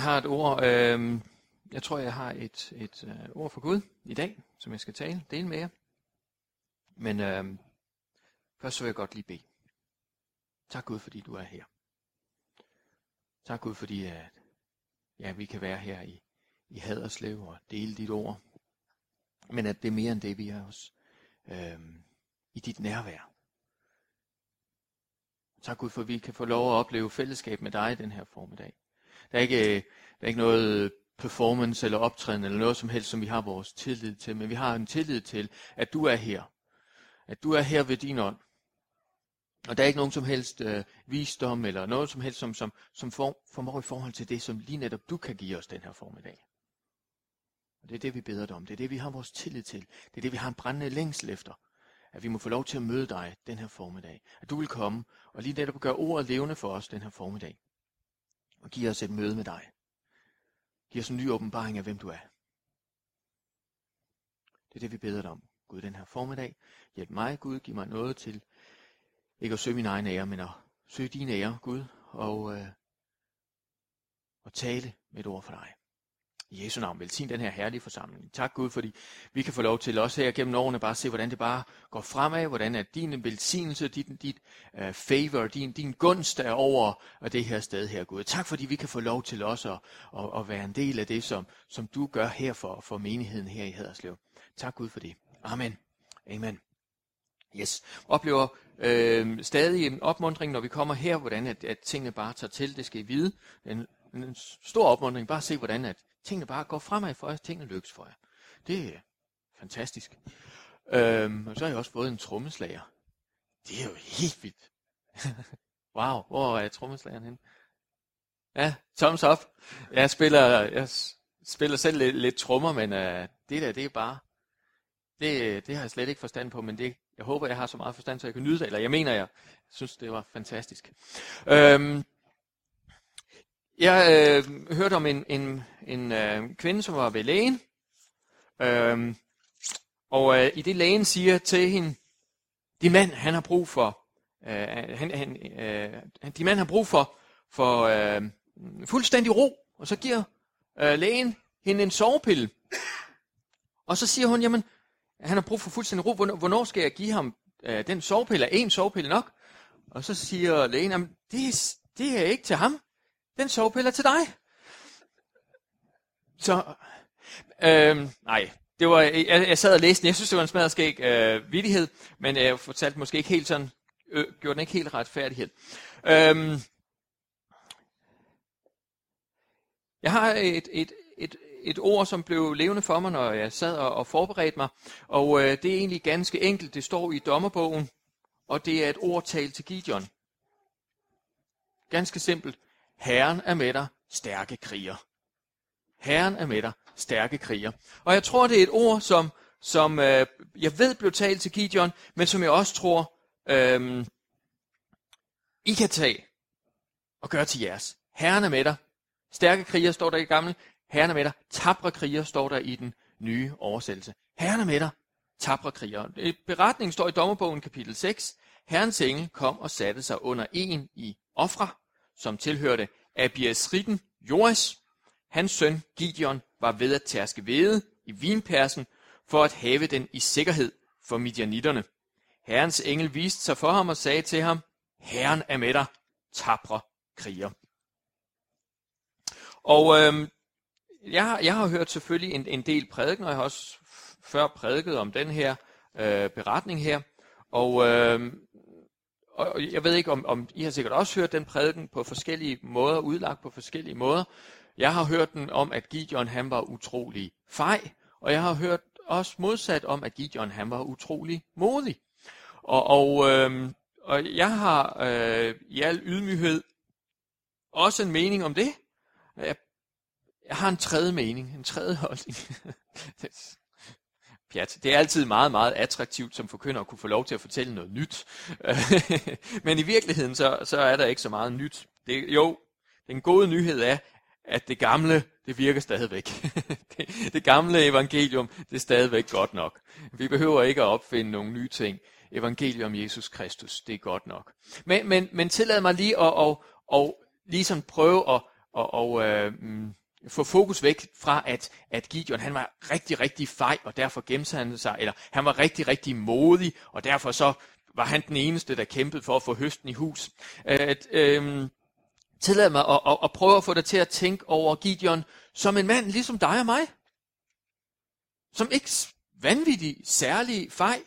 Jeg har et ord, øh, jeg tror, jeg har et, et øh, ord for Gud i dag, som jeg skal tale, dele med jer. Men øh, først så vil jeg godt lige bede. Tak Gud, fordi du er her. Tak Gud, fordi at, ja, vi kan være her i, i Haderslev og dele dit ord. Men at det er mere end det, vi er os øh, i dit nærvær. Tak Gud, for vi kan få lov at opleve fællesskab med dig den her formiddag. Der er ikke, øh, der er ikke noget performance eller optræden eller noget som helst, som vi har vores tillid til, men vi har en tillid til, at du er her. At du er her ved din ånd. Og der er ikke nogen som helst øh, visdom eller noget som helst, som, som, som for, formår i forhold til det, som lige netop du kan give os den her formiddag. Og det er det, vi beder dig om. Det er det, vi har vores tillid til. Det er det, vi har en brændende længsel efter. At vi må få lov til at møde dig den her formiddag. At du vil komme og lige netop gøre ordet levende for os den her formiddag. Og giv os et møde med dig. Giv os en ny åbenbaring af, hvem du er. Det er det, vi beder dig om. Gud, den her formiddag. Hjælp mig, Gud. Giv mig noget til ikke at søge min egen ære, men at søge din ære, Gud, og, øh, og tale med et ord for dig. I Jesu navn, velsign den her herlige forsamling. Tak Gud, fordi vi kan få lov til også her gennem årene bare se, hvordan det bare går fremad, hvordan er din velsignelse, dit, dit uh, favor, din, din gunst er over øh, det her sted her, Gud. Tak fordi vi kan få lov til også at, at, at være en del af det, som, som du gør her for, for menigheden her i Haderslev. Tak Gud for det. Amen. Amen. Yes. Oplever øh, stadig en opmundring, når vi kommer her, hvordan at, at tingene bare tager til. Det skal I vide. En, en stor opmundring. Bare se, hvordan at tingene bare går fremad for jer. Tingene lykkes for jer. Det er fantastisk. Øhm, og så har jeg også fået en trommeslager. Det er jo helt vildt. wow, hvor er trommeslageren hen? Ja, thumbs up. Jeg spiller, jeg spiller selv lidt, lidt trommer, men uh, det der, det er bare, det, det har jeg slet ikke forstand på, men det, jeg håber, jeg har så meget forstand, så jeg kan nyde det, eller jeg mener, jeg synes, det var fantastisk. Øhm, jeg øh, hørte om en, en, en øh, kvinde, som var ved lægen, øhm, og øh, i det lægen siger til hende, din mand, han har brug for, øh, han, han, øh, din mand har brug for, for øh, fuldstændig ro, og så giver øh, lægen hende en sovepille. Og så siger hun, jamen, han har brug for fuldstændig ro. Hvornår, hvornår skal jeg give ham øh, den sovepille? Er en sovepille nok? Og så siger lægen, jamen, det, det er ikke til ham. Den sovepille er til dig. Så, øh, nej, det var, jeg, jeg sad og læste den. Jeg synes, det var en smadret øh, vidighed, men jeg fortalte måske ikke helt sådan, øh, gjorde den ikke helt retfærdighed. Øh, jeg har et, et, et, et ord, som blev levende for mig, når jeg sad og, og forberedte mig. Og øh, det er egentlig ganske enkelt. Det står i dommerbogen, og det er et ord talt til Gideon. Ganske simpelt. Herren er med dig, stærke kriger. Herren er med dig, stærke kriger. Og jeg tror, det er et ord, som, som øh, jeg ved blev talt til Gideon, men som jeg også tror, øh, I kan tage og gøre til jeres. Herren er med dig. Stærke kriger står der i gamle. Herren er med dig. Tabre kriger står der i den nye oversættelse. Herren er med dig. Tabre kriger. Beretningen står i dommerbogen kapitel 6. Herrens engel kom og satte sig under en i Ofra, som tilhørte Abiasritten Joas. Hans søn Gideon var ved at tærske hvede i vinpersen for at have den i sikkerhed for midianitterne. Herrens engel viste sig for ham og sagde til ham, Herren er med dig, tapre kriger. Og øhm, jeg, har, jeg har hørt selvfølgelig en, en del prædiken, og jeg har også før prædiket om den her øh, beretning her. Og, øh, og jeg ved ikke, om, om I har sikkert også hørt den prædiken på forskellige måder, udlagt på forskellige måder. Jeg har hørt den om, at Gideon han var utrolig fej, og jeg har hørt også modsat om, at Gideon han var utrolig modig. Og, og, øh, og jeg har øh, i al ydmyghed også en mening om det. Jeg jeg har en tredje mening, en tredje holdning. Pjat. Det er altid meget, meget attraktivt som forkynder at kunne få lov til at fortælle noget nyt. Men i virkeligheden, så, så er der ikke så meget nyt. Det, jo, den gode nyhed er, at det gamle, det virker stadigvæk. det, det gamle evangelium, det er stadigvæk godt nok. Vi behøver ikke at opfinde nogle nye ting. Evangelium om Jesus Kristus, det er godt nok. Men, men, men tillad mig lige at, og, og, ligesom prøve at og, og øh, mm, få fokus væk fra, at, at Gideon han var rigtig, rigtig fej, og derfor gemte han sig, eller han var rigtig, rigtig modig, og derfor så var han den eneste, der kæmpede for at få høsten i hus. At, øh, tillad mig at, at, at prøve at få dig til at tænke over Gideon som en mand ligesom dig og mig. Som ikke vanvittig særlig fej.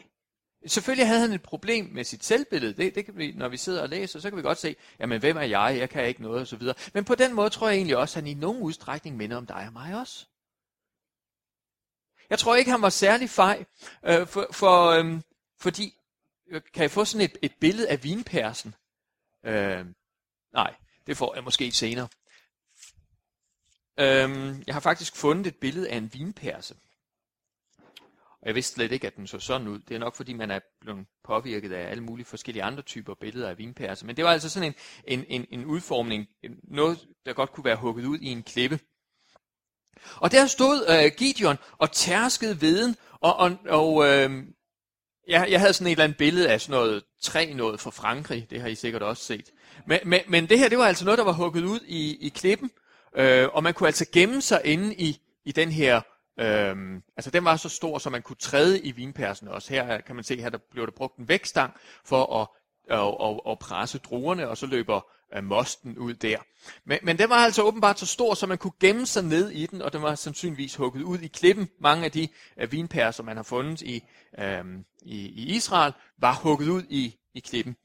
Selvfølgelig havde han et problem med sit selvbillede. Det, det kan vi, når vi sidder og læser, så kan vi godt se, jamen hvem er jeg? Jeg kan ikke noget osv. Men på den måde tror jeg egentlig også, at han i nogen udstrækning minder om dig og mig også. Jeg tror ikke, han var særlig fej, øh, for, for, øhm, øh, fordi, kan jeg få sådan et, et billede af vinpersen? Øh, nej, det får jeg måske senere. Øh, jeg har faktisk fundet et billede af en vinperse. Og jeg vidste slet ikke, at den så sådan ud. Det er nok, fordi man er blevet påvirket af alle mulige forskellige andre typer billeder af vinpærer. Men det var altså sådan en, en, en, en udformning, noget, der godt kunne være hugget ud i en klippe. Og der stod øh, Gideon og tærskede veden, og, og, og øh, jeg, jeg havde sådan et eller andet billede af sådan noget træ noget fra Frankrig, det har I sikkert også set. Men, men, men det her, det var altså noget, der var hugget ud i, i klippen, øh, og man kunne altså gemme sig inde i, i den her Øhm, altså den var så stor, så man kunne træde i vinpersen også. Her kan man se, her der blev der brugt en vækstang for at, at, at, at presse druerne, og så løber øh, mosten ud der. Men, men den var altså åbenbart så stor, så man kunne gemme sig ned i den, og den var sandsynligvis hugget ud i klippen. Mange af de uh, vinperser, man har fundet i, øh, i, i Israel, var hugget ud i, i klippen.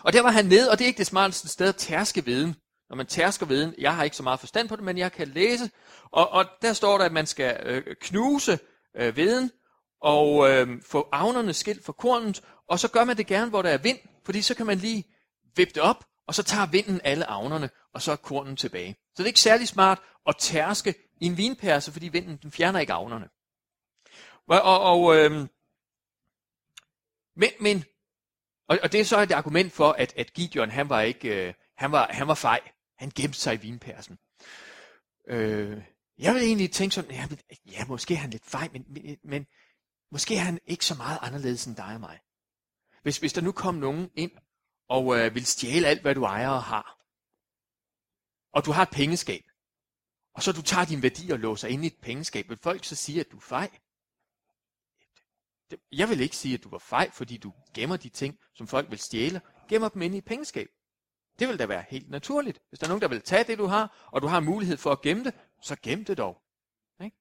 Og der var han nede, og det er ikke det smarteste sted at tærske viden når man tærsker viden. Jeg har ikke så meget forstand på det, men jeg kan læse. Og, og der står der, at man skal øh, knuse øh, viden og øh, få avnerne skilt fra kornet. Og så gør man det gerne, hvor der er vind, fordi så kan man lige vippe det op, og så tager vinden alle avnerne, og så er kornen tilbage. Så det er ikke særlig smart at tærske i en vinperse, fordi vinden den fjerner ikke avnerne. Og, og, og øh, men, men og, og det er så et argument for, at, at Gideon, han var ikke, øh, han var, han var fej. Han gemte sig i vinpersen. Øh, jeg vil egentlig tænke sådan, ja, ja måske er han lidt fej, men, men, men måske er han ikke så meget anderledes end dig og mig. Hvis, hvis der nu kom nogen ind og øh, vil stjæle alt, hvad du ejer og har, og du har et pengeskab, og så du tager din værdi og låser ind i et pengeskab, vil folk så sige, at du er fej? Jeg vil ikke sige, at du var fej, fordi du gemmer de ting, som folk vil stjæle, gemmer dem ind i et pengeskab. Det vil da være helt naturligt. Hvis der er nogen, der vil tage det, du har, og du har mulighed for at gemme det, så gem det dog. Ikke?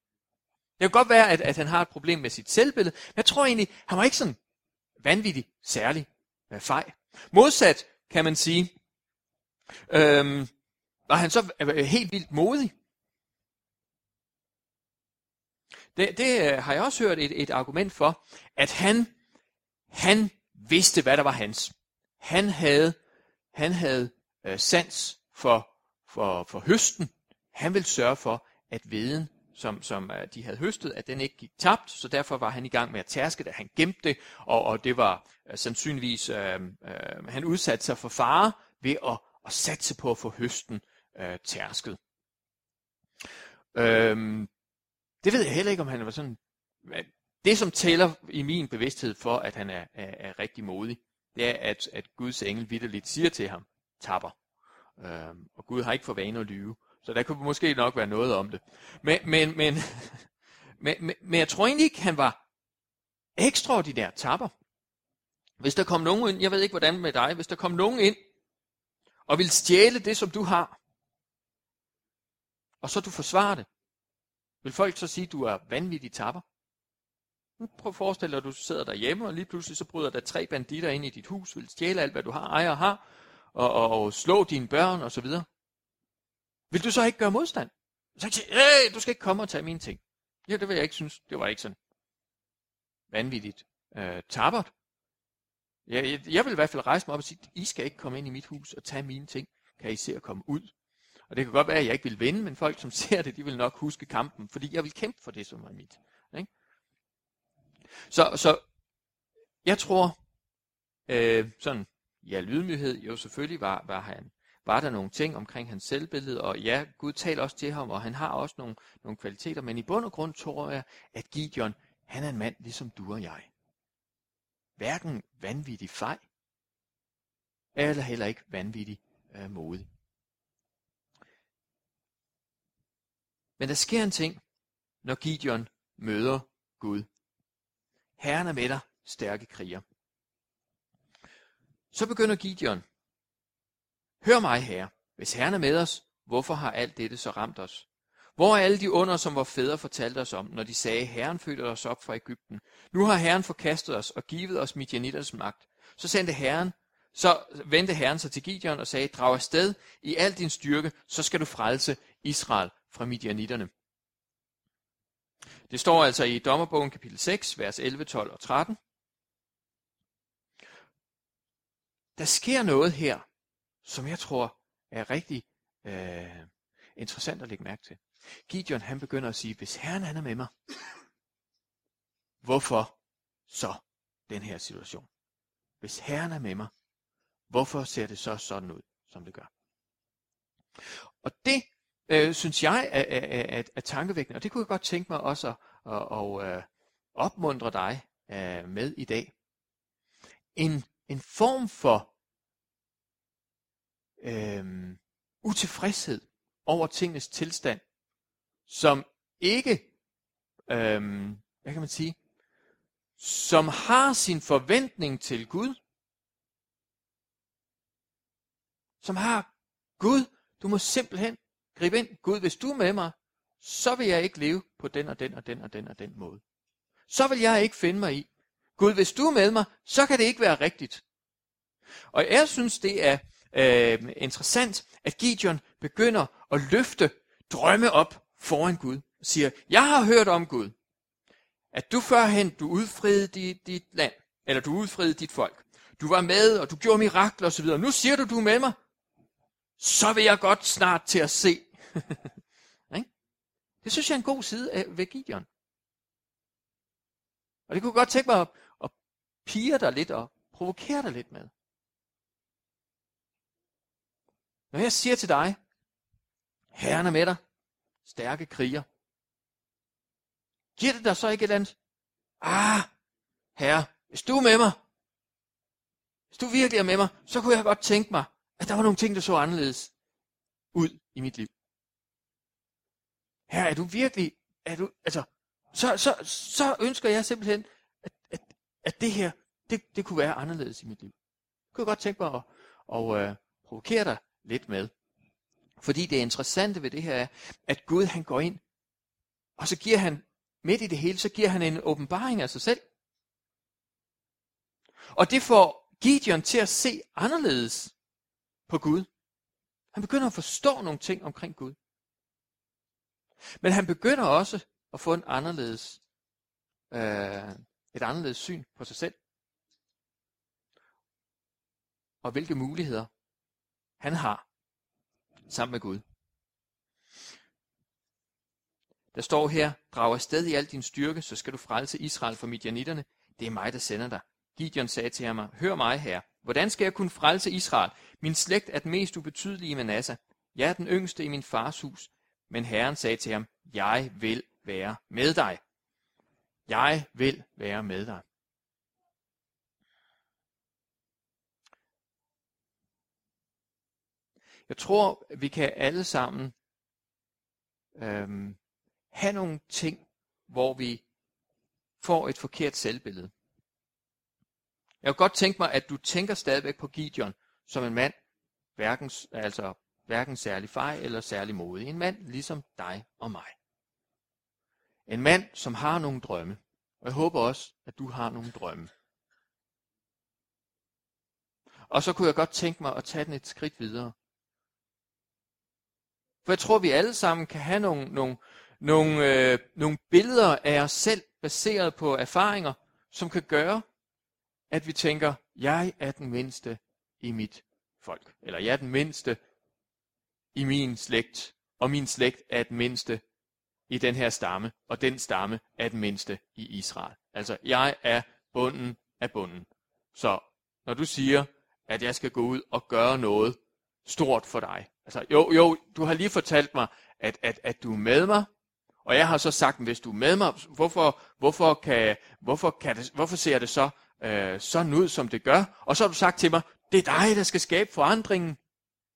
Det kan godt være, at, at han har et problem med sit selvbillede, men jeg tror egentlig, han var ikke sådan vanvittig særlig øh, fej. Modsat, kan man sige, øhm, var han så øh, helt vildt modig. Det, det øh, har jeg også hørt et, et argument for, at han, han vidste, hvad der var hans. Han havde han havde øh, sans for, for, for høsten. Han ville sørge for, at veden, som, som øh, de havde høstet, at den ikke gik tabt, så derfor var han i gang med at tærske det. Han gemte det, og, og det var øh, sandsynligvis, øh, øh, han udsatte sig for fare ved at, at satse på at få høsten øh, tærsket. Øh, det ved jeg heller ikke, om han var sådan... Det, som tæller i min bevidsthed for, at han er, er, er rigtig modig, det er, at, at Guds engel vidderligt siger til ham, tapper. Øhm, og Gud har ikke for vane at lyve. Så der kunne måske nok være noget om det. Men, men, men, men, men, men jeg tror egentlig ikke, han var ekstraordinær tapper. Hvis der kom nogen ind, jeg ved ikke hvordan med dig, hvis der kom nogen ind, og vil stjæle det, som du har, og så du forsvarer det, vil folk så sige, at du er vanvittig tapper? Nu prøv at forestille dig, at du sidder derhjemme, og lige pludselig så bryder der tre banditter ind i dit hus, vil stjæle alt, hvad du har, ejer og har, og, og, og slå dine børn og så videre. Vil du så ikke gøre modstand? Så ikke sige, hey, du skal ikke komme og tage mine ting. Ja, det vil jeg ikke synes. Det var ikke sådan vanvittigt øh, tabert. Jeg, jeg, jeg vil i hvert fald rejse mig op og sige, I skal ikke komme ind i mit hus og tage mine ting. Kan I se at komme ud? Og det kan godt være, at jeg ikke vil vinde, men folk, som ser det, de vil nok huske kampen, fordi jeg vil kæmpe for det, som er mit. Så, så jeg tror, øh, sådan, ja, lydmyghed, jo selvfølgelig var, var han, var der nogle ting omkring hans selvbillede, og ja, Gud taler også til ham, og han har også nogle, nogle kvaliteter, men i bund og grund tror jeg, at Gideon, han er en mand ligesom du og jeg. Hverken vanvittig fej, eller heller ikke vanvittig øh, modig. Men der sker en ting, når Gideon møder Gud. Herren er med dig, stærke kriger. Så begynder Gideon. Hør mig, herre. Hvis Herren er med os, hvorfor har alt dette så ramt os? Hvor er alle de under, som vores fædre fortalte os om, når de sagde, Herren fødte os op fra Ægypten? Nu har Herren forkastet os og givet os Midianitters magt. Så sendte Herren, så vendte Herren sig til Gideon og sagde, drag afsted i al din styrke, så skal du frelse Israel fra Midianitterne. Det står altså i Dommerbogen kapitel 6, vers 11, 12 og 13. Der sker noget her, som jeg tror er rigtig øh, interessant at lægge mærke til. Gideon han begynder at sige, hvis Herren han er med mig, hvorfor så den her situation? Hvis Herren er med mig, hvorfor ser det så sådan ud, som det gør? Og det øh, synes jeg er, er, er, er tankevækkende, og det kunne jeg godt tænke mig også at, at, at, at øh, opmuntre dig øh, med i dag. En, en form for øh, utilfredshed over tingens tilstand, som ikke, øh, hvad kan man sige, som har sin forventning til Gud, som har Gud, du må simpelthen Grib ind. Gud, hvis du er med mig, så vil jeg ikke leve på den og den og den og den og den måde. Så vil jeg ikke finde mig i. Gud, hvis du er med mig, så kan det ikke være rigtigt. Og jeg synes, det er øh, interessant, at Gideon begynder at løfte drømme op foran Gud. Og siger, jeg har hørt om Gud, at du førhen, du udfriede dit, dit land, eller du udfriede dit folk. Du var med, og du gjorde mirakler osv. Nu siger du, du er med mig. Så vil jeg godt snart til at se. det synes jeg er en god side af ved Gideon. Og det kunne godt tænke mig at, at pige dig lidt og provokere dig lidt med. Når jeg siger til dig, Herren er med dig, stærke kriger, giver det dig så ikke et eller andet? Ah, herre, hvis du er med mig, hvis du virkelig er med mig, så kunne jeg godt tænke mig, at der var nogle ting, der så anderledes ud i mit liv. Herre, er du virkelig, er du, altså, så, så, så ønsker jeg simpelthen, at, at, at det her, det, det kunne være anderledes i mit liv. Jeg kunne godt tænke mig at, at, at øh, provokere dig lidt med. Fordi det interessante ved det her er, at Gud han går ind, og så giver han, midt i det hele, så giver han en åbenbaring af sig selv. Og det får Gideon til at se anderledes på Gud. Han begynder at forstå nogle ting omkring Gud. Men han begynder også at få en anderledes, øh, et anderledes syn på sig selv. Og hvilke muligheder han har sammen med Gud. Der står her, drag afsted i al din styrke, så skal du frelse Israel for midjanitterne. Det er mig, der sender dig. Gideon sagde til ham, hør mig her. Hvordan skal jeg kunne frelse Israel? Min slægt er den mest ubetydelige i Manasse. Jeg er den yngste i min fars hus. Men Herren sagde til ham, jeg vil være med dig. Jeg vil være med dig. Jeg tror, vi kan alle sammen øhm, have nogle ting, hvor vi får et forkert selvbillede. Jeg kunne godt tænke mig, at du tænker stadigvæk på Gideon som en mand, hverken, altså, hverken særlig fej eller særlig modig. En mand ligesom dig og mig. En mand, som har nogle drømme. Og jeg håber også, at du har nogle drømme. Og så kunne jeg godt tænke mig at tage den et skridt videre. For jeg tror, vi alle sammen kan have nogle, nogle, nogle, øh, nogle billeder af os selv, baseret på erfaringer, som kan gøre, at vi tænker, jeg er den mindste i mit folk. Eller jeg er den mindste i min slægt, og min slægt er den mindste i den her stamme, og den stamme er den mindste i Israel. Altså, jeg er bunden af bunden. Så når du siger, at jeg skal gå ud og gøre noget stort for dig. Altså, jo, jo, du har lige fortalt mig, at, at, at du er med mig, og jeg har så sagt, hvis du er med mig, hvorfor, hvorfor, kan, hvorfor, kan det, hvorfor ser det så øh, sådan ud, som det gør? Og så har du sagt til mig, det er dig, der skal skabe forandringen.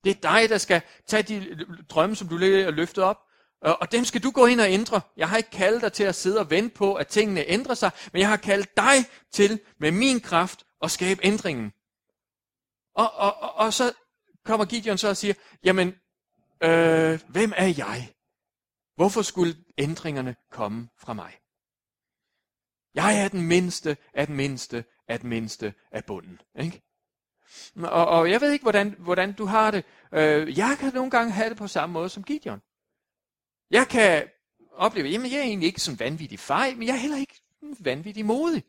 Det er dig, der skal tage de drømme, som du lige har løftet op, Og dem skal du gå ind og ændre. Jeg har ikke kaldt dig til at sidde og vente på, at tingene ændrer sig, men jeg har kaldt dig til med min kraft at skabe ændringen. Og, og, og, og så kommer Gideon så og siger, jamen, øh, hvem er jeg? Hvorfor skulle ændringerne komme fra mig? Jeg er den mindste af den mindste af den mindste af bunden. Ikke? Og, og jeg ved ikke, hvordan, hvordan du har det. Øh, jeg kan nogle gange have det på samme måde som Gideon. Jeg kan opleve, jamen jeg er egentlig ikke sådan vanvittig fej, men jeg er heller ikke vanvittig modig.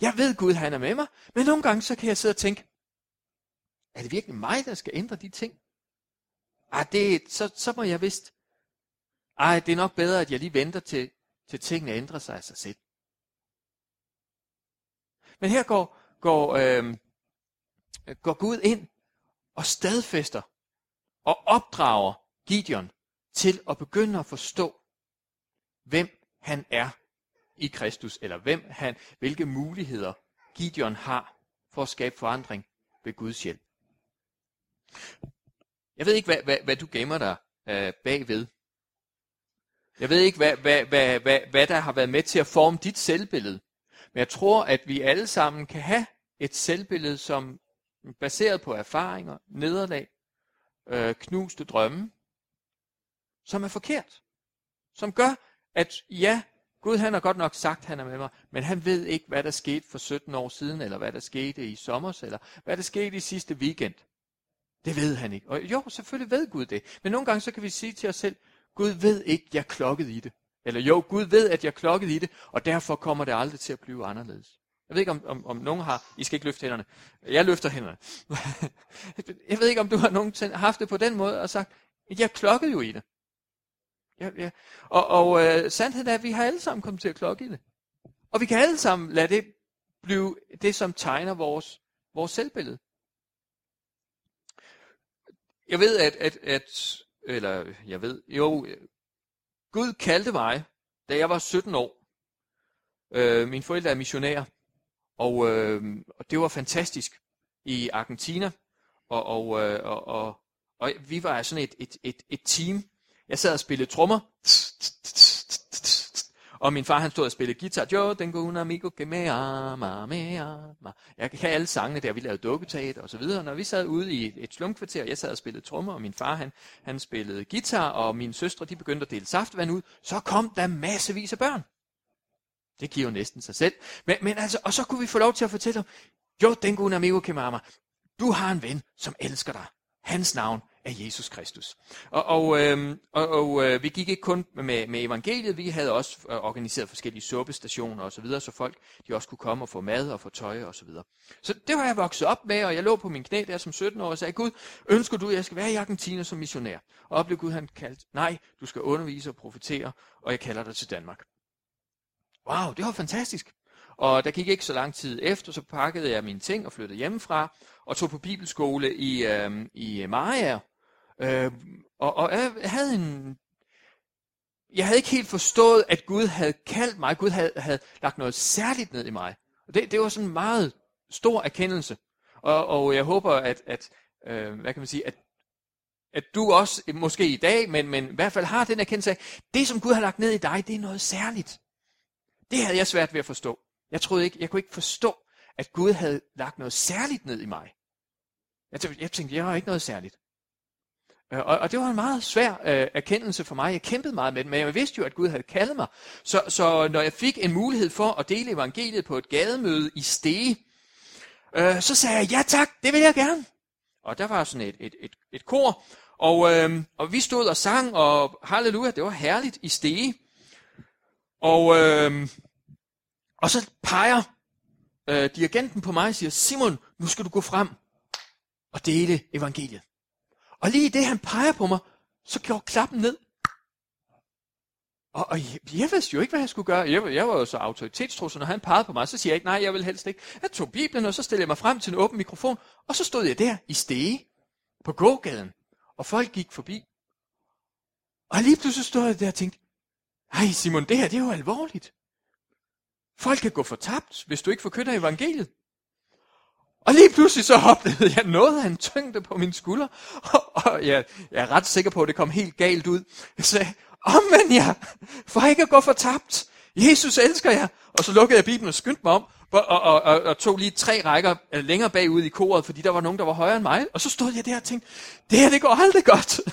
Jeg ved, Gud han er med mig, men nogle gange så kan jeg sidde og tænke, er det virkelig mig, der skal ændre de ting? Ej, det, så, så må jeg vist. Ej, det er nok bedre, at jeg lige venter til, til tingene ændrer sig af sig selv. Men her går, går, øh, går Gud ind og stadfæster og opdrager Gideon til at begynde at forstå, hvem han er i Kristus, eller hvem han, hvilke muligheder Gideon har for at skabe forandring ved Guds hjælp. Jeg ved ikke, hvad, hvad, hvad du gemmer dig øh, bagved. Jeg ved ikke, hvad, hvad, hvad, hvad, hvad der har været med til at forme dit selvbillede. Men jeg tror, at vi alle sammen kan have et selvbillede, som baseret på erfaringer, nederlag, øh, knuste drømme, som er forkert. Som gør, at ja, Gud han har godt nok sagt, at han er med mig, men han ved ikke, hvad der skete for 17 år siden, eller hvad der skete i sommer, eller hvad der skete i sidste weekend. Det ved han ikke. Og jo, selvfølgelig ved Gud det. Men nogle gange så kan vi sige til os selv, Gud ved ikke, jeg klokkede i det. Eller jo, Gud ved, at jeg klokkede i det, og derfor kommer det aldrig til at blive anderledes. Jeg ved ikke, om, om, om nogen har... I skal ikke løfte hænderne. Jeg løfter hænderne. jeg ved ikke, om du har nogen haft det på den måde og sagt, jeg klokkede jo i det. Ja, ja. Og, og øh, sandheden er, at vi har alle sammen kommet til at klokke i det. Og vi kan alle sammen lade det blive det, som tegner vores, vores selvbillede. Jeg ved, at, at, at eller jeg ved, jo, Gud kaldte mig, da jeg var 17 år. Øh, mine forældre er missionærer, og, øh, og det var fantastisk i Argentina, og, og, øh, og, og, og vi var altså sådan et, et, et, et team. Jeg sad og spillede trommer, og min far han stod og spillede guitar. Jo, går un amigo que me ama, me ama. Jeg kan alle sangene der, vi lavede dukketeater og så videre. Når vi sad ude i et, et slumkvarter, jeg sad og spillede trommer, og min far han, han spillede guitar, og mine søstre de begyndte at dele saftvand ud, så kom der massevis af børn. Det giver jo næsten sig selv. Men, men altså, og så kunne vi få lov til at fortælle dem, jo, den un amigo que. Du har en ven, som elsker dig. Hans navn er Jesus Kristus. Og, og, øh, og, og øh, vi gik ikke kun med, med evangeliet, vi havde også øh, organiseret forskellige suppestationer osv., så, videre, så folk de også kunne komme og få mad og få tøj og så videre. Så det var jeg vokset op med, og jeg lå på min knæ der som 17 år og sagde, Gud, ønsker du, at jeg skal være i Argentina som missionær? Og oplevede Gud, han kaldt, nej, du skal undervise og profetere, og jeg kalder dig til Danmark. Wow, det var fantastisk. Og der gik ikke så lang tid efter, så pakkede jeg mine ting og flyttede hjemmefra, og tog på bibelskole i, øh, i Maria, Øh, og, og jeg havde en... Jeg havde ikke helt forstået, at Gud havde kaldt mig. Gud havde, havde lagt noget særligt ned i mig. Og det, det var sådan en meget stor erkendelse. Og, og jeg håber, at, at øh, hvad kan man sige, at, at du også, måske i dag, men, men i hvert fald har den erkendelse af, det som Gud har lagt ned i dig, det er noget særligt. Det havde jeg svært ved at forstå. Jeg troede ikke, jeg kunne ikke forstå, at Gud havde lagt noget særligt ned i mig. Jeg tænkte, jeg, tænkte, jeg har ikke noget særligt. Øh, og, og det var en meget svær øh, erkendelse for mig. Jeg kæmpede meget med det, men jeg vidste jo, at Gud havde kaldet mig. Så, så når jeg fik en mulighed for at dele evangeliet på et gademøde i Stege, øh, så sagde jeg, ja tak, det vil jeg gerne. Og der var sådan et, et, et, et kor, og, øh, og vi stod og sang, og halleluja, det var herligt i Stege. Og, øh, og så peger øh, dirigenten på mig og siger, Simon, nu skal du gå frem og dele evangeliet. Og lige det, han peger på mig, så gjorde klappen ned. Og, og jeg, jeg vidste jo ikke, hvad jeg skulle gøre. Jeg, jeg var jo så autoritetstro, så når han pegede på mig, så siger jeg ikke, nej, jeg vil helst ikke. Jeg tog Bibelen, og så stillede jeg mig frem til en åben mikrofon, og så stod jeg der i stege på gågaden, og folk gik forbi. Og lige pludselig stod jeg der og tænkte, nej Simon, det her det er jo alvorligt. Folk kan gå fortabt, hvis du ikke forkynder evangeliet. Og lige pludselig så oplevede jeg noget af en tyngde på min skulder, og, og jeg, jeg er ret sikker på, at det kom helt galt ud. Jeg sagde, omvend jer, for ikke at gå fortabt. Jesus elsker jer. Og så lukkede jeg Bibelen og skyndte mig om, og, og, og, og, og tog lige tre rækker øh, længere bagud i koret, fordi der var nogen, der var højere end mig. Og så stod jeg der og tænkte, det her, det går aldrig godt.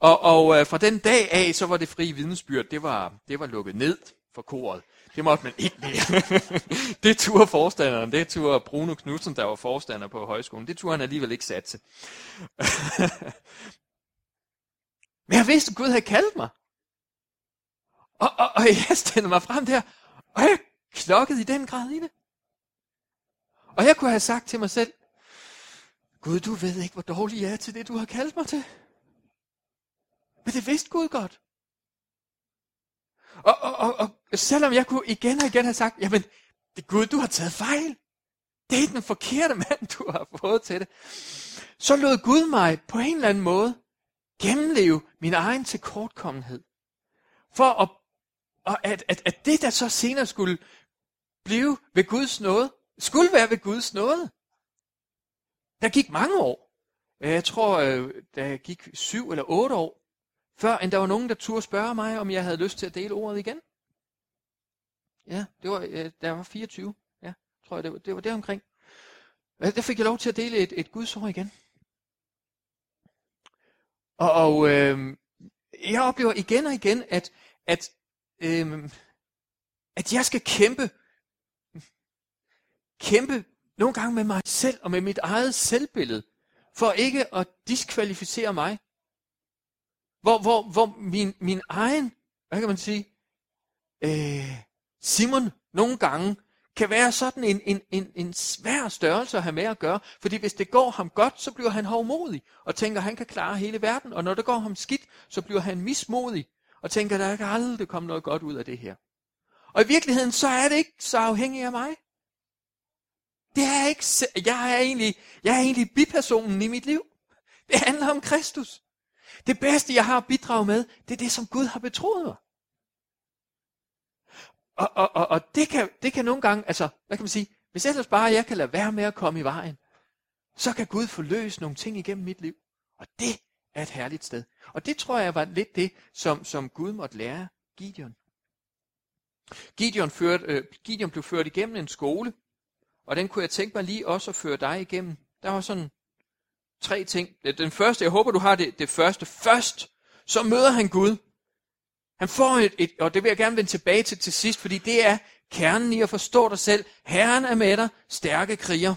og og øh, fra den dag af, så var det frie vidnesbyrd, det var, det var lukket ned for koret. Det måtte man ikke mere. det turde forstanderen, det turde Bruno Knudsen, der var forstander på højskolen, det turde han alligevel ikke satse. Men jeg vidste, at Gud havde kaldt mig. Og, og, og jeg stillede mig frem der, og jeg klokkede i den grad i det. Og jeg kunne have sagt til mig selv, Gud, du ved ikke, hvor dårlig jeg er til det, du har kaldt mig til. Men det vidste Gud godt. Og, og, og, og selvom jeg kunne igen og igen have sagt, jamen, det er Gud, du har taget fejl. Det er den forkerte mand, du har fået til det. Så lod Gud mig på en eller anden måde gennemleve min egen tilkortkommenhed. For at, at, at, at det, der så senere skulle blive ved Guds nåde, skulle være ved Guds nåde. Der gik mange år. Jeg tror, øh, der gik syv eller otte år, før end der var nogen, der turde spørge mig, om jeg havde lyst til at dele ordet igen. Ja, det var, øh, der var 24. Ja, tror jeg, det var, det var deromkring. Der fik jeg lov til at dele et, et Guds ord igen. Og, og øh, jeg oplever igen og igen, at, at, øh, at jeg skal kæmpe, kæmpe nogle gange med mig selv og med mit eget selvbillede, for ikke at diskvalificere mig. Hvor, hvor, hvor min, min egen, hvad kan man sige, øh, Simon nogle gange kan være sådan en, en, en, en svær størrelse at have med at gøre. Fordi hvis det går ham godt, så bliver han hovmodig og tænker, at han kan klare hele verden. Og når det går ham skidt, så bliver han mismodig og tænker, at der kan aldrig komme noget godt ud af det her. Og i virkeligheden, så er det ikke så afhængigt af mig. Det er ikke, jeg, er egentlig, jeg er egentlig bipersonen i mit liv. Det handler om Kristus. Det bedste, jeg har at bidrage med, det er det, som Gud har betroet mig. Og, og, og, og det, kan, det kan nogle gange, altså, hvad kan man sige, hvis ellers bare jeg kan lade være med at komme i vejen, så kan Gud forløse nogle ting igennem mit liv. Og det er et herligt sted. Og det tror jeg var lidt det, som, som Gud måtte lære Gideon. Gideon, ført, øh, Gideon blev ført igennem en skole, og den kunne jeg tænke mig lige også at føre dig igennem. Der var sådan tre ting. Den første, jeg håber du har det, det første. Først, så møder han Gud. Han får et, et, og det vil jeg gerne vende tilbage til til sidst, fordi det er kernen i at forstå dig selv. Herren er med dig, stærke kriger.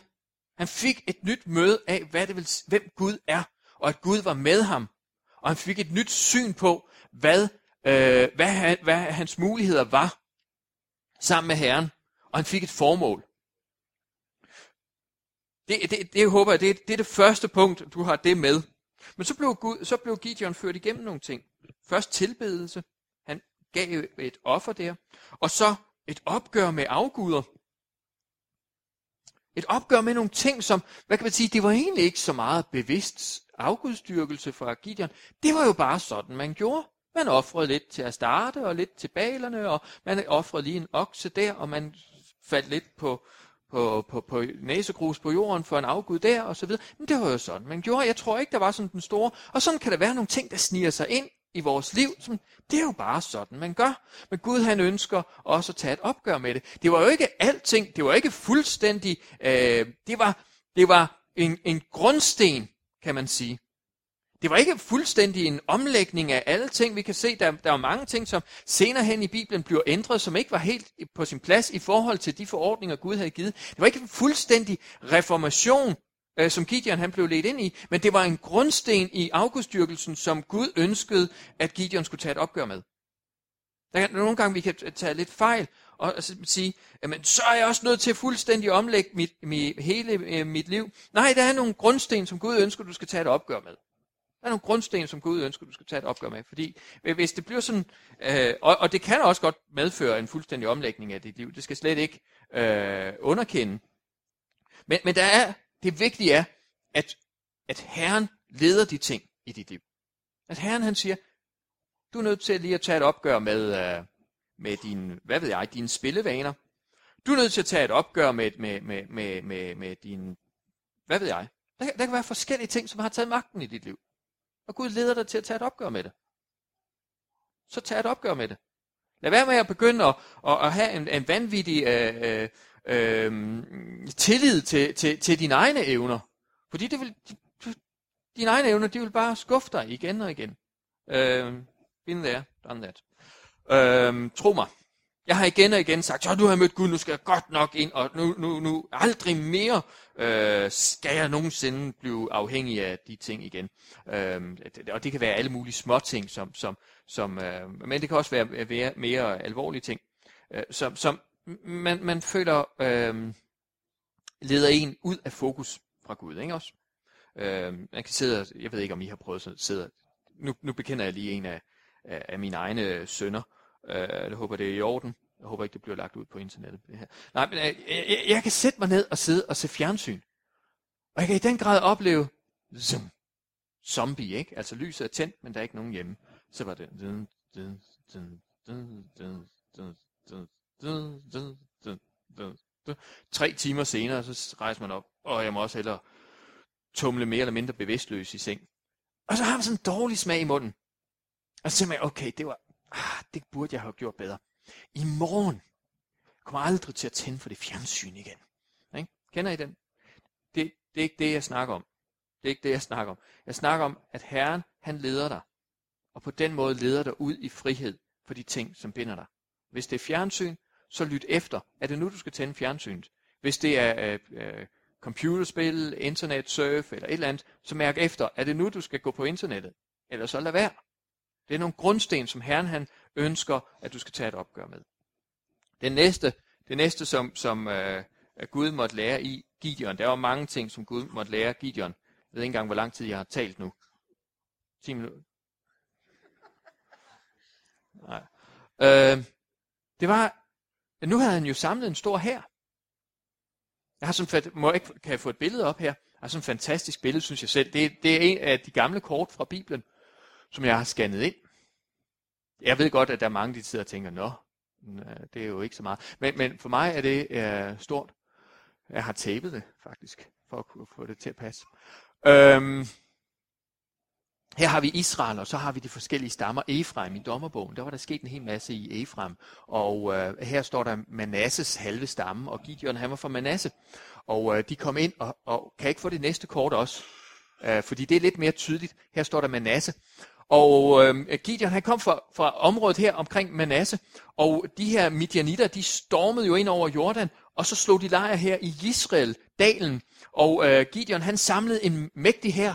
Han fik et nyt møde af, hvad det vil, hvem Gud er, og at Gud var med ham. Og han fik et nyt syn på, hvad, øh, hvad, hvad hans muligheder var sammen med Herren. Og han fik et formål. Det, det, det håber jeg, det, det er det første punkt, du har det med. Men så blev, Gud, så blev Gideon ført igennem nogle ting. Først tilbedelse, han gav et offer der, og så et opgør med afguder. Et opgør med nogle ting, som, hvad kan man sige, det var egentlig ikke så meget bevidst afgudstyrkelse fra Gideon. Det var jo bare sådan, man gjorde. Man offrede lidt til at starte, og lidt til balerne, og man offrede lige en okse der, og man faldt lidt på, på, på, på næsegrus på jorden for en afgud der, og så videre. Men det var jo sådan, man gjorde. Jeg tror ikke, der var sådan den store. Og sådan kan der være nogle ting, der sniger sig ind i vores liv, som, det er jo bare sådan, man gør. Men Gud han ønsker også at tage et opgør med det. Det var jo ikke alting, det var ikke fuldstændig, øh, det var, det var en, en grundsten, kan man sige. Det var ikke fuldstændig en omlægning af alle ting. Vi kan se, der, der var mange ting, som senere hen i Bibelen bliver ændret, som ikke var helt på sin plads i forhold til de forordninger, Gud havde givet. Det var ikke en fuldstændig reformation øh, som Gideon han blev ledt ind i, men det var en grundsten i afgudstyrkelsen, som Gud ønskede, at Gideon skulle tage et opgør med. Der kan nogle gange, vi kan tage lidt fejl og sige, jamen, så er jeg også nødt til at fuldstændig omlægge mit, mit, hele øh, mit liv. Nej, der er nogle grundsten, som Gud ønsker, du skal tage et opgør med. Der er nogle grundsten, som Gud ønsker, du skal tage et opgør med. Fordi hvis det bliver sådan, øh, og, og det kan også godt medføre en fuldstændig omlægning af dit liv. Det skal slet ikke øh, underkende. Men, men der er det vigtige er, at, at Herren leder de ting i dit liv. At Herren han siger, du er nødt til lige at tage et opgør med, øh, med din, hvad ved jeg, dine spillevaner. Du er nødt til at tage et opgør med, med, med, med, med, med din, hvad ved jeg. Der, der kan være forskellige ting, som har taget magten i dit liv. Og Gud leder dig til at tage et opgør med det. så tag et opgør med det. Lad være med at begynde at, at, at have en, en vanvittig øh, øh, øh tillid til, til, til dine egne evner. Fordi det vil, dine egne evner, de vil bare skuffe dig igen og igen. Øh, been there, done that. Øh, tro mig, jeg har igen og igen sagt, så du har mødt Gud, nu skal jeg godt nok ind, og nu, nu, nu aldrig mere øh, skal jeg nogensinde blive afhængig af de ting igen. Øh, og det kan være alle mulige små ting, som, som, som, øh, men det kan også være, øh, være mere alvorlige ting, øh, som, som man, man føler øh, leder en ud af fokus fra Gud, ikke også? Øh, man kan sidde, jeg ved ikke om I har prøvet sådan, sidde, nu, nu bekender jeg lige en af, af, af mine egne øh, sønner, øh, jeg håber det er i orden, jeg håber ikke det bliver lagt ud på internettet. Det her. Nej, men jeg, jeg, jeg kan sætte mig ned og sidde og se fjernsyn, og jeg kan i den grad opleve, zoom, zombie, ikke? Altså lyset er tændt, men der er ikke nogen hjemme. Så var det, dun, dun, dun, dun, dun, dun, dun, dun, dun, dun, dun, dun. Tre timer senere, så rejser man op, og jeg må også hellere tumle mere eller mindre bevidstløs i seng. Og så har man sådan en dårlig smag i munden. Og så tænker man, okay, det var, ah, det burde jeg have gjort bedre. I morgen kommer aldrig til at tænde for det fjernsyn igen. Ikke? Kender I den? Det, det er ikke det, jeg snakker om. Det er ikke det, jeg snakker om. Jeg snakker om, at Herren, han leder dig. Og på den måde leder dig ud i frihed for de ting, som binder dig. Hvis det er fjernsyn, så lyt efter. Er det nu, du skal tænde fjernsynet? Hvis det er øh, øh, computerspil, internet, surf eller et eller andet, så mærk efter. Er det nu, du skal gå på internettet? Eller så lad være. Det er nogle grundsten, som Herren han ønsker, at du skal tage et opgør med. Det næste, det næste som, som øh, Gud måtte lære i Gideon, der var mange ting, som Gud måtte lære Gideon. Jeg ved ikke engang, hvor lang tid jeg har talt nu. 10 minutter. Nej. Øh, det var, nu havde han jo samlet en stor hær. Jeg har sådan, må jeg ikke, kan jeg få et billede op her? Jeg har sådan et fantastisk billede, synes jeg selv. Det, det er en af de gamle kort fra Bibelen, som jeg har scannet ind. Jeg ved godt, at der er mange, der sidder og tænker, nå, mm, øh, det er jo ikke så meget. Men, men for mig er det uh, stort. Jeg har tapet det, faktisk, for at kunne få det til at passe. Øhm, her har vi Israel, og så har vi de forskellige stammer. Efraim i dommerbogen, der var der sket en hel masse i Efraim. Og øh, her står der Manasses halve stamme, og Gideon han var fra Manasse. Og øh, de kom ind, og, og kan ikke få det næste kort også, øh, fordi det er lidt mere tydeligt. Her står der Manasse. Og øh, Gideon han kom fra, fra området her omkring Manasse, og de her Midianitter, de stormede jo ind over Jordan, og så slog de lejr her i Israel, dalen. Og øh, Gideon han samlede en mægtig her,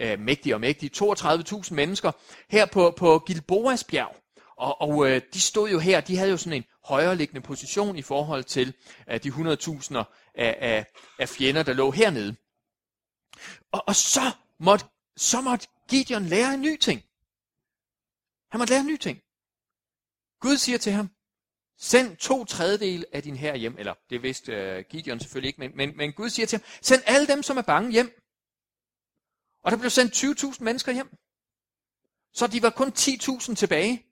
øh, mægtig og mægtig, 32.000 mennesker, her på, på Gilboas bjerg. Og, og øh, de stod jo her, de havde jo sådan en højereliggende position i forhold til øh, de 100.000 af, af, af fjender, der lå hernede. Og, og så, måtte, så måtte Gideon lære en ny ting. Han måtte lære en ny ting. Gud siger til ham, send to tredjedel af din her hjem, eller det vidste øh, Gideon selvfølgelig ikke, men, men, men Gud siger til ham, send alle dem, som er bange hjem. Og der blev sendt 20.000 mennesker hjem. Så de var kun 10.000 tilbage.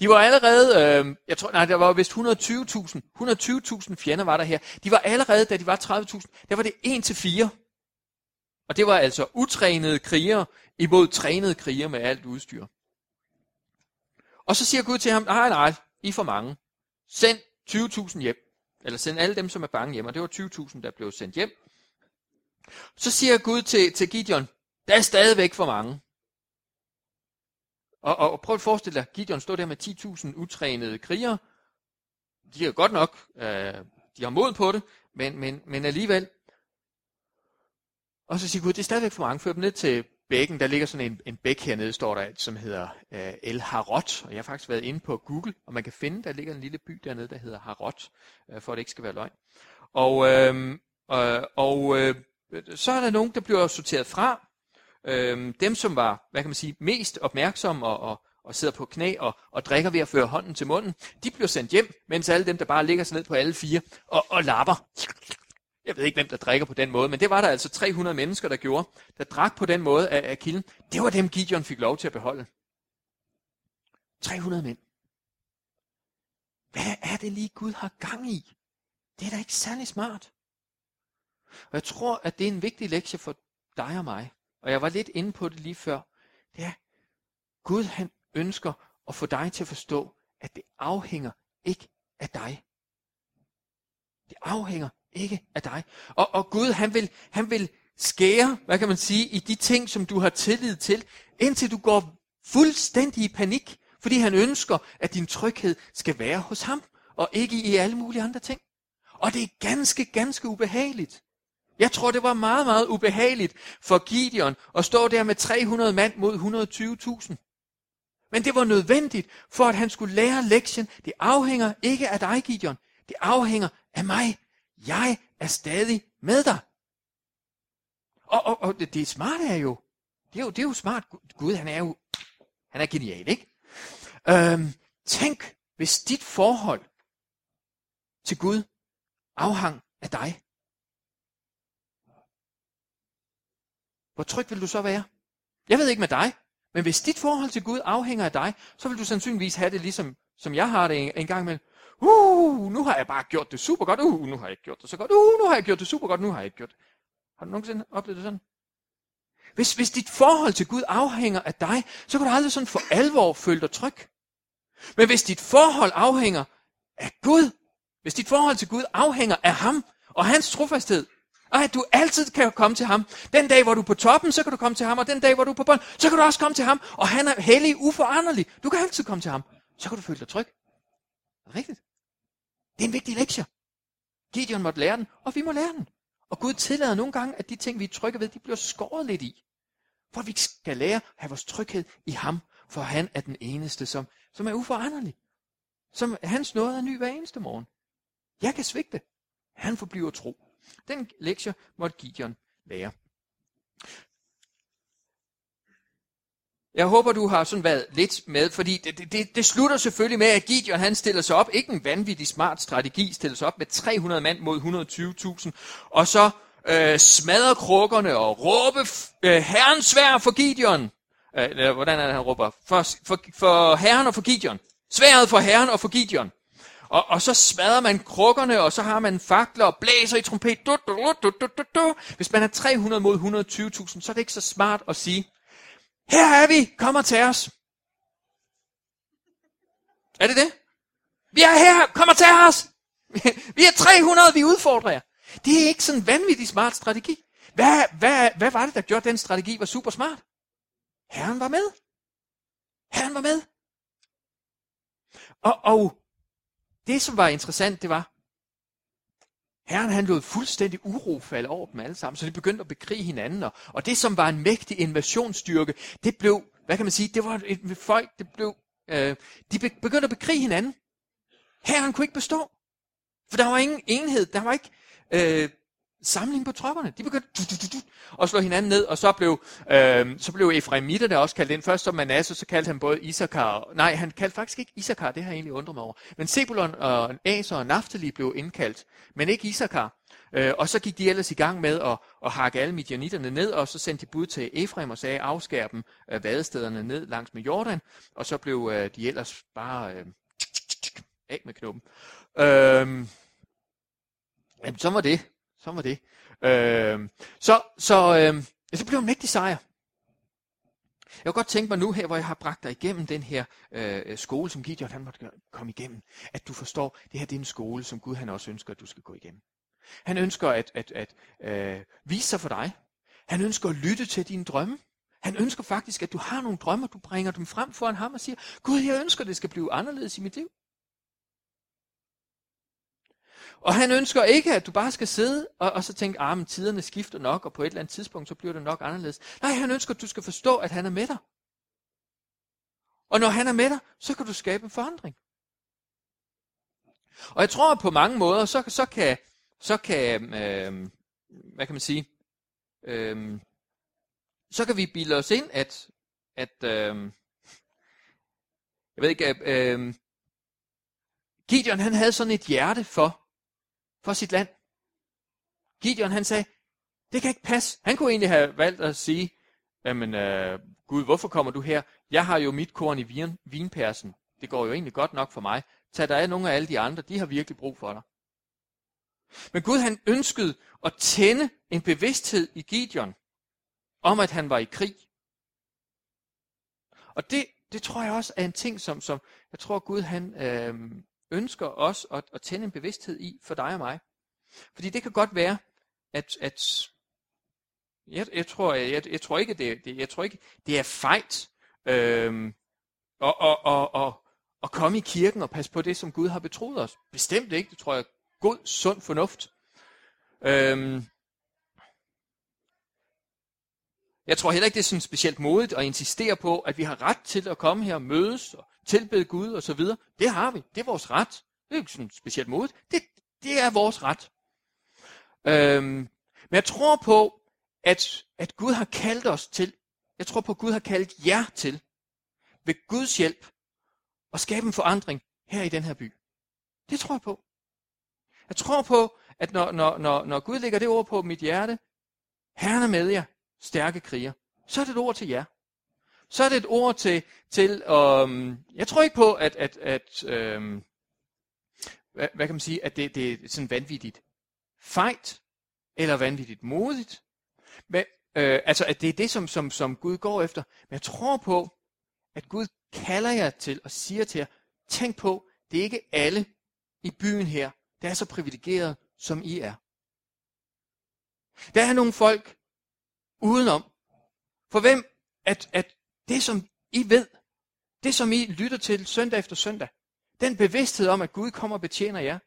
De var allerede, øh, jeg tror, nej, der var vist 120.000, 120.000 fjender var der her. De var allerede, da de var 30.000, der var det 1 til 4. Og det var altså utrænede krigere imod trænede krigere med alt udstyr. Og så siger Gud til ham, nej, nej, I er for mange. Send 20.000 hjem. Eller send alle dem, som er bange hjem. Og det var 20.000, der blev sendt hjem. Så siger Gud til, til Gideon, der er stadigvæk for mange. Og, og, og prøv at forestille dig, Gideon står der med 10.000 utrænede krigere. De er godt nok, øh, de har mod på det, men, men, men alligevel. Og så siger Gud, det er stadigvæk for mange. Før dem ned til bækken, der ligger sådan en, en bæk hernede, står der, som hedder øh, El Harot. Og jeg har faktisk været inde på Google, og man kan finde, der ligger en lille by dernede, der hedder Harot, øh, for at det ikke skal være løgn. Og, øh, øh, og øh, så er der nogen, der bliver sorteret fra. Øh, dem, som var, hvad kan man sige, mest opmærksomme og, og, og sidder på knæ og, og drikker ved at føre hånden til munden, de bliver sendt hjem, mens alle dem, der bare ligger sig ned på alle fire og, og lapper, jeg ved ikke, hvem der drikker på den måde, men det var der altså 300 mennesker, der gjorde, der drak på den måde af, af kilden. Det var dem, Gideon fik lov til at beholde. 300 mænd. Hvad er det lige, Gud har gang i? Det er da ikke særlig smart. Og jeg tror, at det er en vigtig lektie for dig og mig. Og jeg var lidt inde på det lige før. Det er, Gud han ønsker at få dig til at forstå, at det afhænger ikke af dig. Det afhænger ikke af dig. Og, og Gud, han vil, han vil skære, hvad kan man sige, i de ting, som du har tillid til, indtil du går fuldstændig i panik, fordi han ønsker, at din tryghed skal være hos ham, og ikke i alle mulige andre ting. Og det er ganske, ganske ubehageligt. Jeg tror, det var meget, meget ubehageligt for Gideon at stå der med 300 mand mod 120.000. Men det var nødvendigt, for at han skulle lære lektien. Det afhænger ikke af dig, Gideon. Det afhænger af mig. Jeg er stadig med dig. Og, og, og det, det smarte er jo, det er jo, det er jo smart. Gud, han er jo, han er genial, ikke? Øhm, tænk, hvis dit forhold til Gud afhang af dig. Hvor tryg vil du så være? Jeg ved ikke med dig, men hvis dit forhold til Gud afhænger af dig, så vil du sandsynligvis have det ligesom, som jeg har det en, en gang imellem. Uh, nu har jeg bare gjort det super godt. Uh, nu har jeg ikke gjort det så godt. Uh, nu har jeg gjort det super godt. Nu har jeg ikke gjort det. Har du nogensinde oplevet det sådan? Hvis, hvis dit forhold til Gud afhænger af dig, så kan du aldrig sådan for alvor føle dig tryg. Men hvis dit forhold afhænger af Gud, hvis dit forhold til Gud afhænger af ham og hans trofasthed, og at du altid kan komme til ham. Den dag, hvor du er på toppen, så kan du komme til ham, og den dag, hvor du er på bunden, så kan du også komme til ham. Og han er hellig, uforanderlig. Du kan altid komme til ham. Så kan du føle dig tryg. Er det rigtigt? Det er en vigtig lektie. Gideon måtte lære den, og vi må lære den. Og Gud tillader nogle gange, at de ting, vi er trygge ved, de bliver skåret lidt i. For vi skal lære at have vores tryghed i ham, for han er den eneste, som, som er uforanderlig. Som hans nåde er ny hver eneste morgen. Jeg kan svigte. Han forbliver tro. Den lektie måtte Gideon lære. Jeg håber, du har sådan været lidt med, fordi det, det, det slutter selvfølgelig med, at Gideon han stiller sig op, ikke en vanvittig smart strategi, stiller sig op med 300 mand mod 120.000, og så øh, smadrer krukkerne og råbe øh, herren svær for Gideon. Øh, hvordan er det, han råber? For, for, for herren og for Gideon. Sværet for herren og for Gideon. Og, og så smadrer man krukkerne, og så har man fakler og blæser i trompet. Du, du, du, du, du, du. Hvis man er 300 mod 120.000, så er det ikke så smart at sige, her er vi, kom og tag os. Er det det? Vi er her, kom og tag os. Vi er 300, vi udfordrer jer. Det er ikke sådan en vanvittig smart strategi. Hvad, hvad, hvad var det, der gjorde, at den strategi var super smart? Herren var med. Herren var med. Og, og det, som var interessant, det var, Herren han lod fuldstændig uro falde over dem alle sammen, så de begyndte at bekrige hinanden. Og, og det, som var en mægtig invasionsstyrke, det blev, hvad kan man sige, det var et folk, det blev, øh, de begyndte at bekrige hinanden. Herren kunne ikke bestå. For der var ingen enhed, der var ikke øh, samling på tropperne. De begyndte du, du, du, du, at slå hinanden ned, og så blev, øh, så blev Efraimitterne også kaldt ind. Først som Manasse, så kaldte han både Isakar, nej, han kaldte faktisk ikke Isakar, det har jeg egentlig undret mig over. Men Sebulon og Aser og Naftali blev indkaldt, men ikke Isakar. Øh, og så gik de ellers i gang med at, at hakke alle midjanitterne ned, og så sendte de bud til Efraim og sagde, afskær dem øh, vadestederne ned langs med Jordan, og så blev øh, de ellers bare øh, af med knuppen. Øh, jamen, så var det. Så var det. Øh, så, så, øh, så blev det en mægtig sejr. Jeg kunne godt tænke mig nu her, hvor jeg har bragt dig igennem den her øh, skole, som Gideon han måtte komme igennem, at du forstår, at det her det er en skole, som Gud han også ønsker, at du skal gå igennem. Han ønsker at, at, at øh, vise sig for dig. Han ønsker at lytte til dine drømme. Han ønsker faktisk, at du har nogle drømme, du bringer dem frem foran ham og siger, Gud, jeg ønsker, at det skal blive anderledes i mit liv. Og han ønsker ikke, at du bare skal sidde og, og så tænke, at ah, tiderne skifter nok, og på et eller andet tidspunkt, så bliver det nok anderledes. Nej, han ønsker, at du skal forstå, at han er med dig. Og når han er med dig, så kan du skabe en forandring. Og jeg tror, at på mange måder, så, så kan, så kan øh, hvad kan man sige, øh, så kan vi bilde os ind, at, at øh, jeg ved ikke, øh, Gideon han havde sådan et hjerte for, for sit land. Gideon han sagde, det kan ikke passe. Han kunne egentlig have valgt at sige, jamen øh, Gud, hvorfor kommer du her? Jeg har jo mit korn i vin, vinpersen. Det går jo egentlig godt nok for mig. Tag dig af nogle af alle de andre, de har virkelig brug for dig. Men Gud han ønskede at tænde en bevidsthed i Gideon om, at han var i krig. Og det det tror jeg også er en ting, som, som jeg tror Gud han øh, ønsker os at, at tænde en bevidsthed i for dig og mig. Fordi det kan godt være, at, at jeg, jeg, tror, jeg, jeg tror ikke, det, det, jeg tror ikke, det er fejt øh, og, og, og, og, at komme i kirken og passe på det, som Gud har betroet os. Bestemt ikke, det tror jeg god, sund fornuft. Øhm, jeg tror heller ikke, det er sådan specielt modigt at insistere på, at vi har ret til at komme her og mødes og tilbede Gud og så videre. Det har vi. Det er vores ret. Det er ikke sådan specielt modigt. Det, det er vores ret. Øhm, men jeg tror på, at, at Gud har kaldt os til, jeg tror på, at Gud har kaldt jer til, ved Guds hjælp, at skabe en forandring her i den her by. Det tror jeg på. Jeg tror på, at når, når, når, når Gud lægger det ord på mit hjerte, Herren er med jer, stærke kriger, så er det et ord til jer. Så er det et ord til, til um, jeg tror ikke på, at, at, at um, hvad, hvad kan man sige, at det, det er sådan vanvittigt fejt, eller vanvittigt modigt. Men, øh, altså, at det er det, som, som, som Gud går efter. Men jeg tror på, at Gud kalder jer til og siger til jer, tænk på, det er ikke alle i byen her, der er så privilegeret, som I er. Der er nogle folk udenom, for hvem at, at det, som I ved, det, som I lytter til søndag efter søndag, den bevidsthed om, at Gud kommer og betjener jer,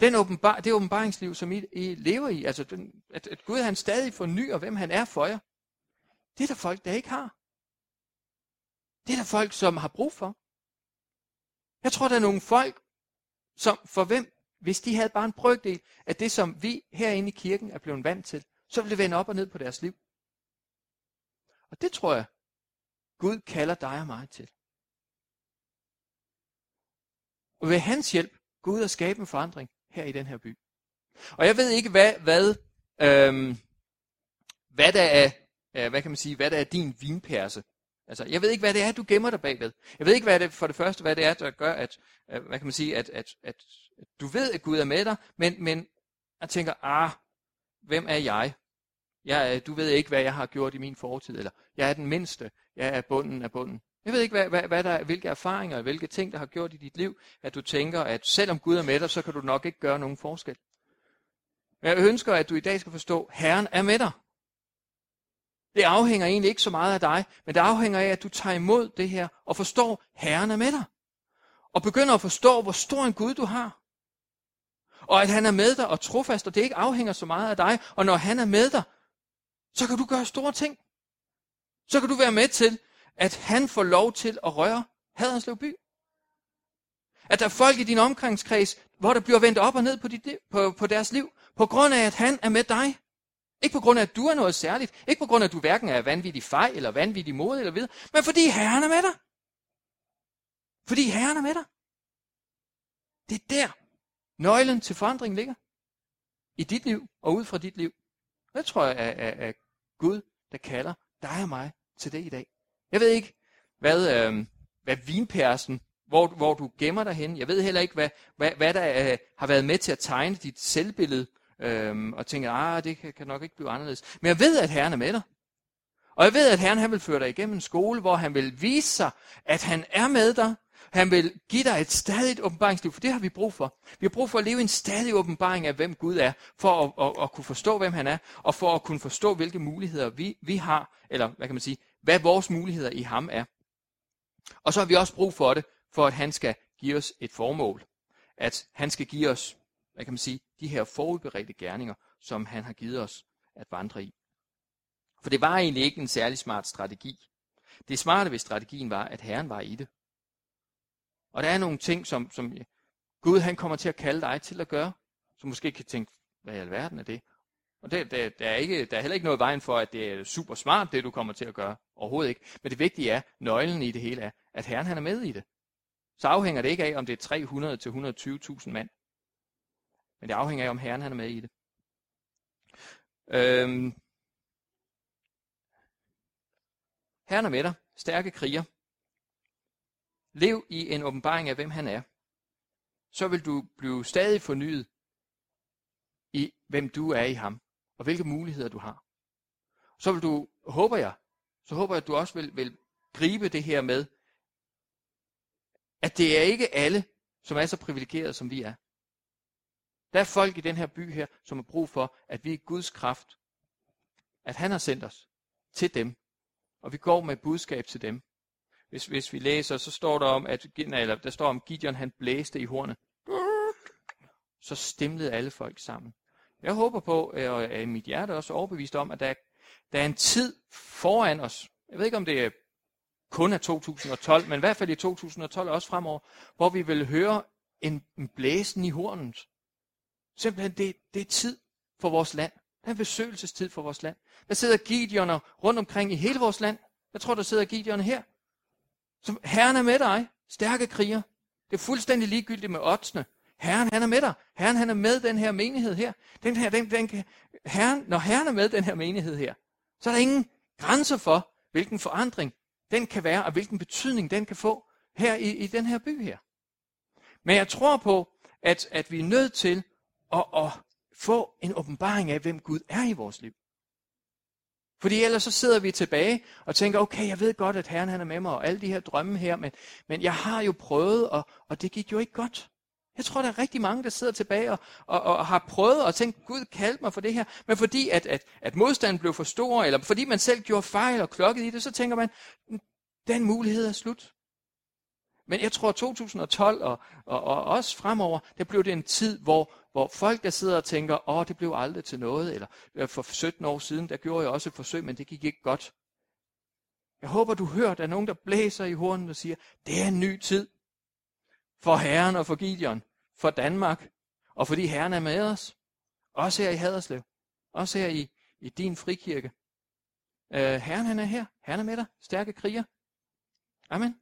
den åbenbar, det åbenbaringsliv, som I, I lever i, altså den, at, at Gud han stadig fornyer, hvem han er for jer, det er der folk, der ikke har. Det er der folk, som har brug for. Jeg tror, der er nogle folk, som for hvem, hvis de havde bare en brøkdel af det, som vi herinde i kirken er blevet vant til, så ville det vende op og ned på deres liv. Og det tror jeg, Gud kalder dig og mig til. Og ved hans hjælp gå ud og skabe en forandring her i den her by. Og jeg ved ikke, hvad, hvad, øhm, hvad der er, øh, hvad kan man sige, hvad der er din vinperse. Altså, jeg ved ikke, hvad det er, du gemmer dig bagved. Jeg ved ikke, hvad det for det første, hvad det er, der gør, at, øh, hvad kan man sige, at, at, at, at du ved, at Gud er med dig, men, men jeg tænker, ah, hvem er jeg? jeg? Du ved ikke, hvad jeg har gjort i min fortid, eller jeg er den mindste, jeg er bunden af bunden. Jeg ved ikke, hvad, hvad, hvad der, hvilke erfaringer og hvilke ting, der har gjort i dit liv, at du tænker, at selvom Gud er med dig, så kan du nok ikke gøre nogen forskel. Men jeg ønsker, at du i dag skal forstå, at Herren er med dig. Det afhænger egentlig ikke så meget af dig, men det afhænger af, at du tager imod det her og forstår, at Herren er med dig. Og begynder at forstå, hvor stor en Gud du har. Og at han er med dig og trofast, og det ikke afhænger så meget af dig. Og når han er med dig, så kan du gøre store ting. Så kan du være med til, at han får lov til at røre Haderslev by. At der er folk i din omgangskreds, hvor der bliver vendt op og ned på, dit liv, på, på deres liv, på grund af, at han er med dig. Ikke på grund af, at du er noget særligt. Ikke på grund af, at du hverken er vanvittig fej, eller vanvittig mod, eller videre. Men fordi Herren er med dig. Fordi Herren er med dig. Det er der, nøglen til forandring ligger. I dit liv, og ud fra dit liv. Det tror jeg er, er, er Gud, der kalder dig og mig til det i dag. Jeg ved ikke, hvad, øh, hvad vinpersen, hvor, hvor du gemmer dig hen. Jeg ved heller ikke, hvad, hvad, hvad der øh, har været med til at tegne dit selvbillede øh, og tænker, ah, det kan, kan nok ikke blive anderledes. Men jeg ved, at Herren er med dig. Og jeg ved, at Herren han vil føre dig igennem en skole, hvor han vil vise sig, at han er med dig. Han vil give dig et stadigt åbenbaringsliv, for det har vi brug for. Vi har brug for at leve en stadig åbenbaring af, hvem Gud er, for at, at, at kunne forstå, hvem han er, og for at kunne forstå, hvilke muligheder vi, vi har, eller hvad kan man sige, hvad vores muligheder i ham er. Og så har vi også brug for det, for at han skal give os et formål. At han skal give os hvad kan man sige, de her forudberedte gerninger, som han har givet os at vandre i. For det var egentlig ikke en særlig smart strategi. Det smarte ved strategien var, at Herren var i det. Og der er nogle ting, som, som Gud han kommer til at kalde dig til at gøre, som måske kan tænke, hvad i alverden er det? Og det, det, der, er ikke, der er heller ikke noget vejen for, at det er super smart, det du kommer til at gøre. Overhovedet ikke. Men det vigtige er, nøglen i det hele er, at Herren han er med i det. Så afhænger det ikke af, om det er 300 til 120.000 mand. Men det afhænger af, om Herren han er med i det. Øhm. Herren er med dig. Stærke kriger. Lev i en åbenbaring af, hvem han er. Så vil du blive stadig fornyet i, hvem du er i ham, og hvilke muligheder du har. Så vil du, håber jeg, så håber jeg, at du også vil, vil gribe det her med, at det er ikke alle, som er så privilegerede, som vi er. Der er folk i den her by her, som har brug for, at vi er Guds kraft. At han har sendt os til dem. Og vi går med budskab til dem. Hvis, hvis vi læser, så står der om, at eller der står om, Gideon han blæste i hornet. Så stemlede alle folk sammen. Jeg håber på, øh, og er i mit hjerte også overbevist om, at der, der er en tid foran os. Jeg ved ikke, om det er kun af 2012, men i hvert fald i 2012 og også fremover, hvor vi vil høre en, en blæsen i hornet. Simpelthen, det, det er tid for vores land. Det er en besøgelsestid for vores land. Der sidder Gideoner rundt omkring i hele vores land. Jeg tror, der sidder Gideoner her. Som Herren er med dig. Stærke kriger. Det er fuldstændig ligegyldigt med oddsene. Herren han er med dig. Herren han er med den her menighed her. Den her den, den Herren, når Herren er med den her menighed her, så er der ingen grænser for, hvilken forandring den kan være, og hvilken betydning den kan få her i, i den her by her. Men jeg tror på, at, at vi er nødt til at, at få en åbenbaring af, hvem Gud er i vores liv. Fordi ellers så sidder vi tilbage og tænker, okay, jeg ved godt, at Herren han er med mig, og alle de her drømme her, men, men jeg har jo prøvet, og, og det gik jo ikke godt. Jeg tror, der er rigtig mange, der sidder tilbage og, og, og har prøvet og tænkt, Gud kaldte mig for det her. Men fordi at, at, at modstanden blev for stor, eller fordi man selv gjorde fejl og klokkede i det, så tænker man, den mulighed er slut. Men jeg tror, 2012 og, og, og også fremover, der blev det en tid, hvor, hvor folk, der sidder og tænker, åh, det blev aldrig til noget, eller øh, for 17 år siden, der gjorde jeg også et forsøg, men det gik ikke godt. Jeg håber, du hører, at der er nogen, der blæser i hornen og siger, det er en ny tid for Herren og for Gideon, for Danmark, og fordi Herren er med os. Også her i Haderslev. Også her i, i din frikirke. Øh, herren han er her. Herren er med dig. Stærke kriger. Amen.